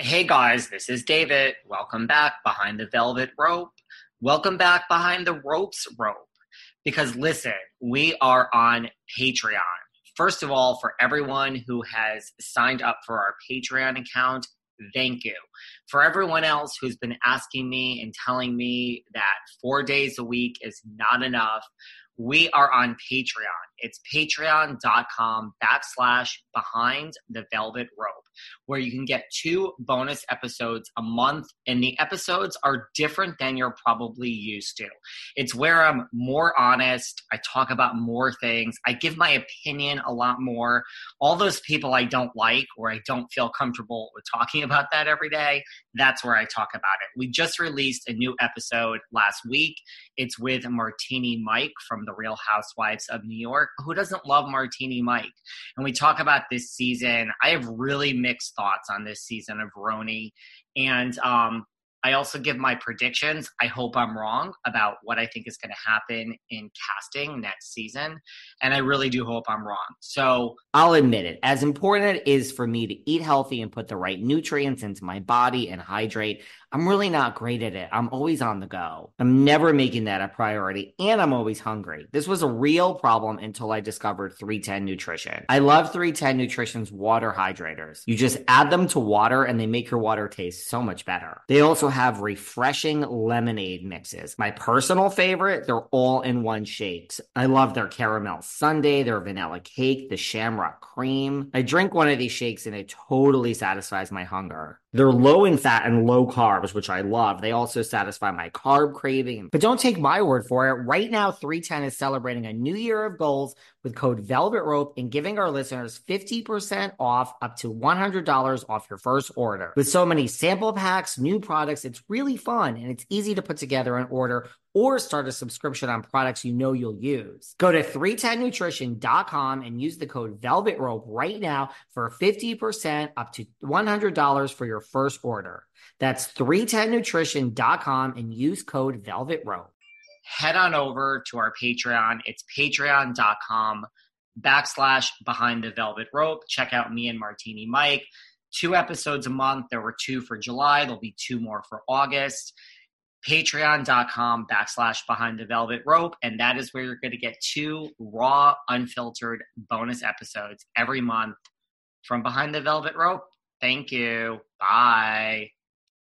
Hey guys, this is David. Welcome back behind the velvet rope. Welcome back behind the ropes rope. Because listen, we are on Patreon. First of all, for everyone who has signed up for our Patreon account, thank you. For everyone else who's been asking me and telling me that four days a week is not enough, we are on Patreon. It's patreon.com backslash behind the velvet rope where you can get two bonus episodes a month. And the episodes are different than you're probably used to. It's where I'm more honest. I talk about more things. I give my opinion a lot more. All those people I don't like or I don't feel comfortable with talking about that every day, that's where I talk about it. We just released a new episode last week. It's with Martini Mike from The Real Housewives of New York. Who doesn't love Martini Mike? And we talk about this season. I have really thoughts on this season of RHONY. And um, I also give my predictions. I hope I'm wrong about what I think is going to happen in casting next season. And I really do hope I'm wrong. So I'll admit it. As important it is for me to eat healthy and put the right nutrients into my body and hydrate, I'm really not great at it. I'm always on the go. I'm never making that a priority and I'm always hungry. This was a real problem until I discovered 310 Nutrition. I love 310 Nutrition's water hydrators. You just add them to water and they make your water taste so much better. They also have refreshing lemonade mixes. My personal favorite, they're all in one shakes. I love their caramel sundae, their vanilla cake, the shamrock cream. I drink one of these shakes and it totally satisfies my hunger. They're low in fat and low carbs, which I love. They also satisfy my carb craving. But don't take my word for it. Right now, 310 is celebrating a new year of goals with code Velvet Rope and giving our listeners 50% off up to $100 off your first order. With so many sample packs, new products, it's really fun and it's easy to put together an order or start a subscription on products you know you'll use. Go to 310nutrition.com and use the code Velvet Rope right now for 50% up to $100 for your first order. That's 310nutrition.com and use code Velvet Rope. Head on over to our Patreon. It's patreon.com backslash behind the velvet rope. Check out me and Martini Mike. Two episodes a month. There were two for July. There'll be two more for August. Patreon.com backslash behind the velvet rope. And that is where you're going to get two raw unfiltered bonus episodes every month from behind the velvet rope. Thank you. Bye